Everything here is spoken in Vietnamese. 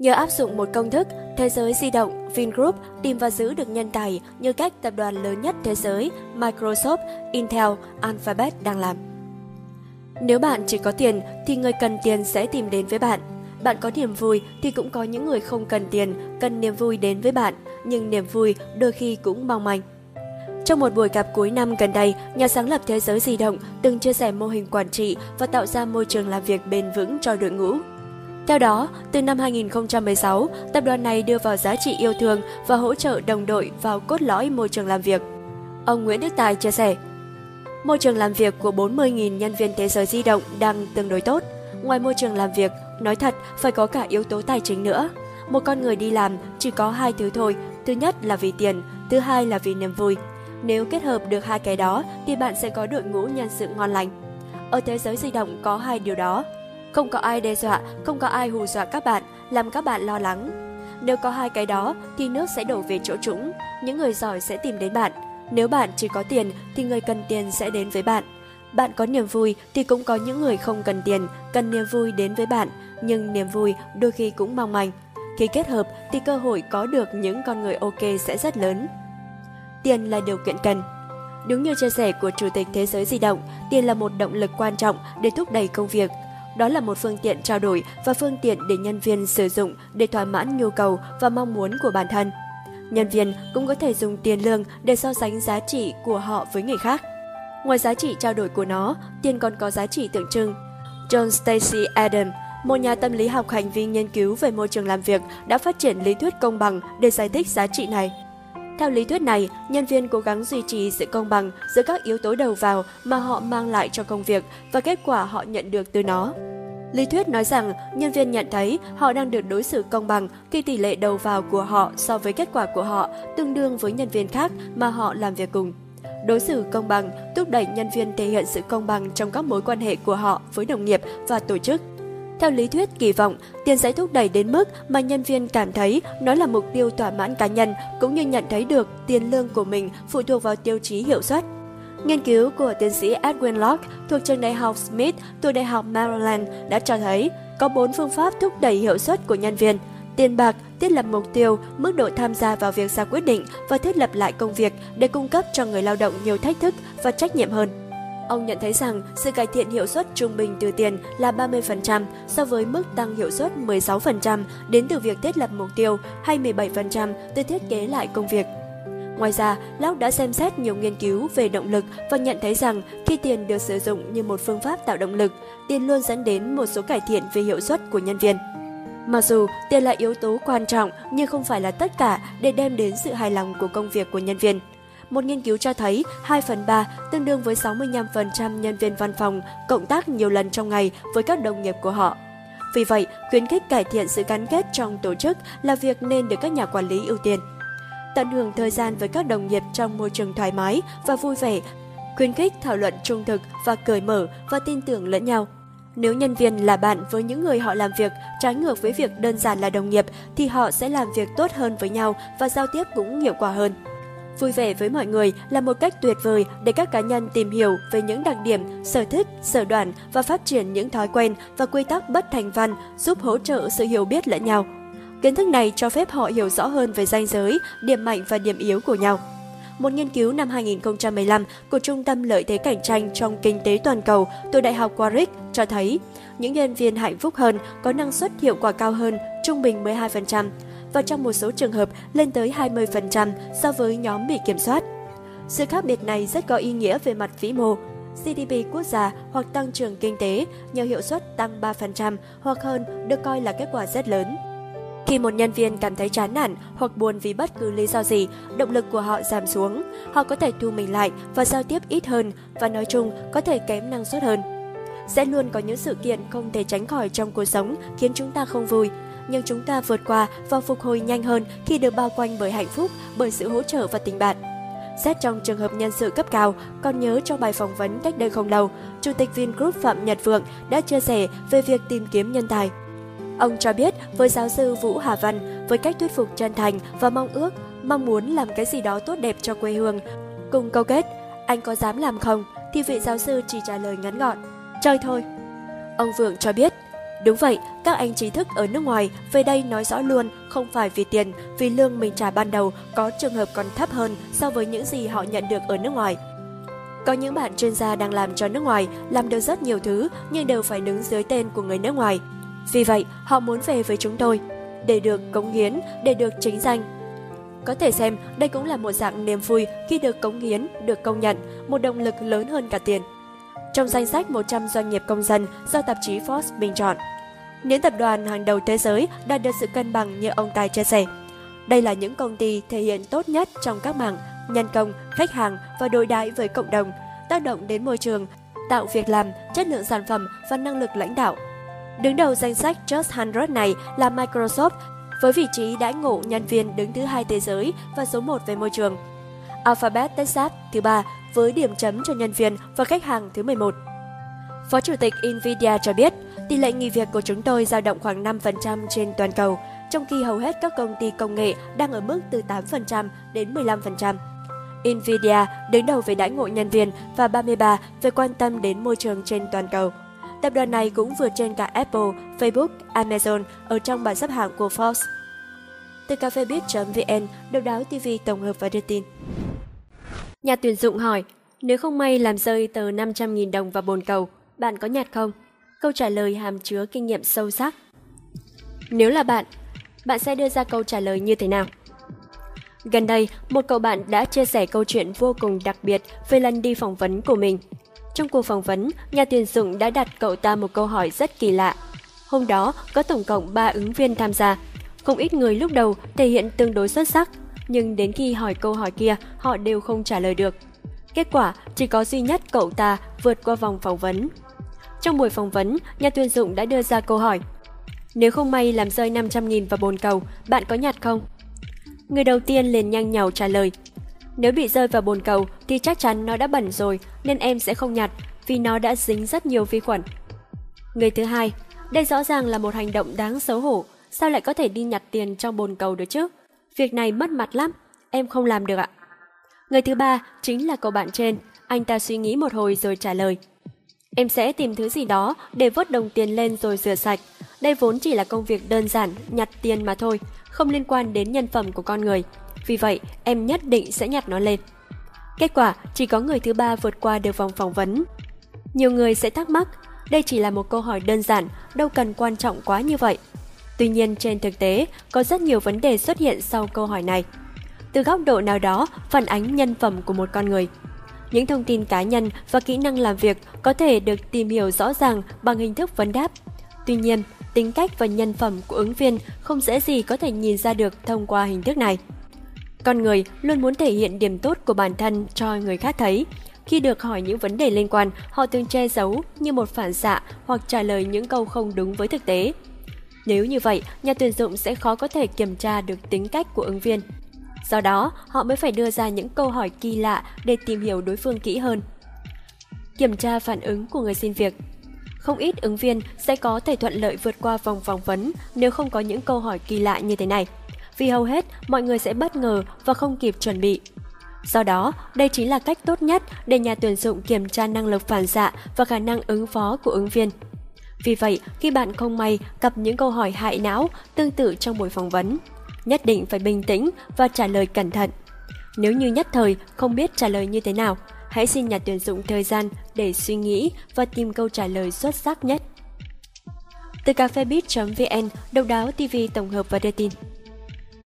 Nhờ áp dụng một công thức, thế giới di động Vingroup tìm và giữ được nhân tài như cách tập đoàn lớn nhất thế giới Microsoft, Intel, Alphabet đang làm. Nếu bạn chỉ có tiền thì người cần tiền sẽ tìm đến với bạn. Bạn có niềm vui thì cũng có những người không cần tiền, cần niềm vui đến với bạn, nhưng niềm vui đôi khi cũng mong manh. Trong một buổi gặp cuối năm gần đây, nhà sáng lập Thế giới di động từng chia sẻ mô hình quản trị và tạo ra môi trường làm việc bền vững cho đội ngũ. Theo đó, từ năm 2016, tập đoàn này đưa vào giá trị yêu thương và hỗ trợ đồng đội vào cốt lõi môi trường làm việc. Ông Nguyễn Đức Tài chia sẻ, Môi trường làm việc của 40.000 nhân viên thế giới di động đang tương đối tốt. Ngoài môi trường làm việc, nói thật, phải có cả yếu tố tài chính nữa. Một con người đi làm chỉ có hai thứ thôi, thứ nhất là vì tiền, thứ hai là vì niềm vui. Nếu kết hợp được hai cái đó thì bạn sẽ có đội ngũ nhân sự ngon lành. Ở thế giới di động có hai điều đó. Không có ai đe dọa, không có ai hù dọa các bạn, làm các bạn lo lắng. Nếu có hai cái đó thì nước sẽ đổ về chỗ trũng, những người giỏi sẽ tìm đến bạn. Nếu bạn chỉ có tiền thì người cần tiền sẽ đến với bạn. Bạn có niềm vui thì cũng có những người không cần tiền, cần niềm vui đến với bạn, nhưng niềm vui đôi khi cũng mong manh. Khi kết hợp thì cơ hội có được những con người ok sẽ rất lớn. Tiền là điều kiện cần. Đúng như chia sẻ của Chủ tịch Thế giới di động, tiền là một động lực quan trọng để thúc đẩy công việc. Đó là một phương tiện trao đổi và phương tiện để nhân viên sử dụng để thỏa mãn nhu cầu và mong muốn của bản thân. Nhân viên cũng có thể dùng tiền lương để so sánh giá trị của họ với người khác. Ngoài giá trị trao đổi của nó, tiền còn có giá trị tượng trưng. John Stacy Adam, một nhà tâm lý học hành vi nghiên cứu về môi trường làm việc đã phát triển lý thuyết công bằng để giải thích giá trị này. Theo lý thuyết này, nhân viên cố gắng duy trì sự công bằng giữa các yếu tố đầu vào mà họ mang lại cho công việc và kết quả họ nhận được từ nó. Lý thuyết nói rằng nhân viên nhận thấy họ đang được đối xử công bằng khi tỷ lệ đầu vào của họ so với kết quả của họ tương đương với nhân viên khác mà họ làm việc cùng. Đối xử công bằng thúc đẩy nhân viên thể hiện sự công bằng trong các mối quan hệ của họ với đồng nghiệp và tổ chức. Theo lý thuyết kỳ vọng, tiền sẽ thúc đẩy đến mức mà nhân viên cảm thấy nó là mục tiêu thỏa mãn cá nhân, cũng như nhận thấy được tiền lương của mình phụ thuộc vào tiêu chí hiệu suất. Nghiên cứu của tiến sĩ Edwin Locke thuộc trường đại học Smith thuộc đại học Maryland đã cho thấy có 4 phương pháp thúc đẩy hiệu suất của nhân viên. Tiền bạc, thiết lập mục tiêu, mức độ tham gia vào việc ra quyết định và thiết lập lại công việc để cung cấp cho người lao động nhiều thách thức và trách nhiệm hơn. Ông nhận thấy rằng sự cải thiện hiệu suất trung bình từ tiền là 30% so với mức tăng hiệu suất 16% đến từ việc thiết lập mục tiêu hay 17% từ thiết kế lại công việc. Ngoài ra, Locke đã xem xét nhiều nghiên cứu về động lực và nhận thấy rằng khi tiền được sử dụng như một phương pháp tạo động lực, tiền luôn dẫn đến một số cải thiện về hiệu suất của nhân viên. Mặc dù tiền là yếu tố quan trọng nhưng không phải là tất cả để đem đến sự hài lòng của công việc của nhân viên. Một nghiên cứu cho thấy 2 phần 3 tương đương với 65% nhân viên văn phòng cộng tác nhiều lần trong ngày với các đồng nghiệp của họ. Vì vậy, khuyến khích cải thiện sự gắn kết trong tổ chức là việc nên được các nhà quản lý ưu tiên. Tận hưởng thời gian với các đồng nghiệp trong môi trường thoải mái và vui vẻ, khuyến khích thảo luận trung thực và cởi mở và tin tưởng lẫn nhau. Nếu nhân viên là bạn với những người họ làm việc trái ngược với việc đơn giản là đồng nghiệp thì họ sẽ làm việc tốt hơn với nhau và giao tiếp cũng hiệu quả hơn. Vui vẻ với mọi người là một cách tuyệt vời để các cá nhân tìm hiểu về những đặc điểm, sở thích, sở đoản và phát triển những thói quen và quy tắc bất thành văn giúp hỗ trợ sự hiểu biết lẫn nhau. Kiến thức này cho phép họ hiểu rõ hơn về ranh giới, điểm mạnh và điểm yếu của nhau. Một nghiên cứu năm 2015 của Trung tâm Lợi thế Cạnh tranh trong Kinh tế Toàn cầu từ Đại học Warwick cho thấy những nhân viên hạnh phúc hơn có năng suất hiệu quả cao hơn, trung bình 12%, và trong một số trường hợp lên tới 20% so với nhóm bị kiểm soát. Sự khác biệt này rất có ý nghĩa về mặt vĩ mô. GDP quốc gia hoặc tăng trưởng kinh tế nhờ hiệu suất tăng 3% hoặc hơn được coi là kết quả rất lớn. Khi một nhân viên cảm thấy chán nản hoặc buồn vì bất cứ lý do gì, động lực của họ giảm xuống. Họ có thể thu mình lại và giao tiếp ít hơn và nói chung có thể kém năng suất hơn. Sẽ luôn có những sự kiện không thể tránh khỏi trong cuộc sống khiến chúng ta không vui, nhưng chúng ta vượt qua và phục hồi nhanh hơn khi được bao quanh bởi hạnh phúc, bởi sự hỗ trợ và tình bạn. Xét trong trường hợp nhân sự cấp cao, còn nhớ trong bài phỏng vấn cách đây không lâu, Chủ tịch Vingroup Phạm Nhật Vượng đã chia sẻ về việc tìm kiếm nhân tài. Ông cho biết với giáo sư Vũ Hà Văn, với cách thuyết phục chân thành và mong ước, mong muốn làm cái gì đó tốt đẹp cho quê hương. Cùng câu kết, anh có dám làm không? Thì vị giáo sư chỉ trả lời ngắn gọn, chơi thôi. Ông Vượng cho biết, Đúng vậy, các anh trí thức ở nước ngoài về đây nói rõ luôn, không phải vì tiền, vì lương mình trả ban đầu có trường hợp còn thấp hơn so với những gì họ nhận được ở nước ngoài. Có những bạn chuyên gia đang làm cho nước ngoài, làm được rất nhiều thứ nhưng đều phải đứng dưới tên của người nước ngoài. Vì vậy, họ muốn về với chúng tôi, để được cống hiến, để được chính danh. Có thể xem đây cũng là một dạng niềm vui khi được cống hiến, được công nhận, một động lực lớn hơn cả tiền. Trong danh sách 100 doanh nghiệp công dân do tạp chí Forbes bình chọn, những tập đoàn hàng đầu thế giới đạt được sự cân bằng như ông Tài chia sẻ. Đây là những công ty thể hiện tốt nhất trong các mảng nhân công, khách hàng và đối đãi với cộng đồng, tác động đến môi trường, tạo việc làm, chất lượng sản phẩm và năng lực lãnh đạo. Đứng đầu danh sách Just 100 này là Microsoft với vị trí đãi ngộ nhân viên đứng thứ hai thế giới và số 1 về môi trường. Alphabet Texas thứ ba với điểm chấm cho nhân viên và khách hàng thứ 11. Phó Chủ tịch Nvidia cho biết, tỷ lệ nghỉ việc của chúng tôi dao động khoảng 5% trên toàn cầu, trong khi hầu hết các công ty công nghệ đang ở mức từ 8% đến 15%. Nvidia đứng đầu về đãi ngộ nhân viên và 33 về quan tâm đến môi trường trên toàn cầu. Tập đoàn này cũng vượt trên cả Apple, Facebook, Amazon ở trong bảng xếp hạng của Forbes. Từ cafebiz.vn, Độc đáo TV tổng hợp và đưa tin. Nhà tuyển dụng hỏi, nếu không may làm rơi tờ 500.000 đồng vào bồn cầu, bạn có nhặt không? Câu trả lời hàm chứa kinh nghiệm sâu sắc. Nếu là bạn, bạn sẽ đưa ra câu trả lời như thế nào? Gần đây, một cậu bạn đã chia sẻ câu chuyện vô cùng đặc biệt về lần đi phỏng vấn của mình. Trong cuộc phỏng vấn, nhà tuyển dụng đã đặt cậu ta một câu hỏi rất kỳ lạ. Hôm đó, có tổng cộng 3 ứng viên tham gia. Không ít người lúc đầu thể hiện tương đối xuất sắc, nhưng đến khi hỏi câu hỏi kia, họ đều không trả lời được. Kết quả, chỉ có duy nhất cậu ta vượt qua vòng phỏng vấn. Trong buổi phỏng vấn, nhà tuyển dụng đã đưa ra câu hỏi. Nếu không may làm rơi 500.000 vào bồn cầu, bạn có nhặt không? Người đầu tiên liền nhanh nhào trả lời. Nếu bị rơi vào bồn cầu thì chắc chắn nó đã bẩn rồi nên em sẽ không nhặt vì nó đã dính rất nhiều vi khuẩn. Người thứ hai, đây rõ ràng là một hành động đáng xấu hổ, sao lại có thể đi nhặt tiền trong bồn cầu được chứ? Việc này mất mặt lắm, em không làm được ạ. Người thứ ba chính là cậu bạn trên, anh ta suy nghĩ một hồi rồi trả lời. Em sẽ tìm thứ gì đó để vớt đồng tiền lên rồi rửa sạch. Đây vốn chỉ là công việc đơn giản, nhặt tiền mà thôi, không liên quan đến nhân phẩm của con người. Vì vậy, em nhất định sẽ nhặt nó lên. Kết quả, chỉ có người thứ ba vượt qua được vòng phỏng vấn. Nhiều người sẽ thắc mắc, đây chỉ là một câu hỏi đơn giản, đâu cần quan trọng quá như vậy. Tuy nhiên, trên thực tế, có rất nhiều vấn đề xuất hiện sau câu hỏi này. Từ góc độ nào đó, phản ánh nhân phẩm của một con người. Những thông tin cá nhân và kỹ năng làm việc có thể được tìm hiểu rõ ràng bằng hình thức vấn đáp. Tuy nhiên, tính cách và nhân phẩm của ứng viên không dễ gì có thể nhìn ra được thông qua hình thức này. Con người luôn muốn thể hiện điểm tốt của bản thân cho người khác thấy. Khi được hỏi những vấn đề liên quan, họ thường che giấu như một phản xạ hoặc trả lời những câu không đúng với thực tế. Nếu như vậy, nhà tuyển dụng sẽ khó có thể kiểm tra được tính cách của ứng viên. Do đó, họ mới phải đưa ra những câu hỏi kỳ lạ để tìm hiểu đối phương kỹ hơn. Kiểm tra phản ứng của người xin việc không ít ứng viên sẽ có thể thuận lợi vượt qua vòng phỏng vấn nếu không có những câu hỏi kỳ lạ như thế này. Vì hầu hết, mọi người sẽ bất ngờ và không kịp chuẩn bị. Do đó, đây chính là cách tốt nhất để nhà tuyển dụng kiểm tra năng lực phản xạ và khả năng ứng phó của ứng viên. Vì vậy, khi bạn không may gặp những câu hỏi hại não tương tự trong buổi phỏng vấn, nhất định phải bình tĩnh và trả lời cẩn thận. Nếu như nhất thời không biết trả lời như thế nào, hãy xin nhà tuyển dụng thời gian để suy nghĩ và tìm câu trả lời xuất sắc nhất. Từ cafebit.vn, độc đáo TV tổng hợp và đưa tin.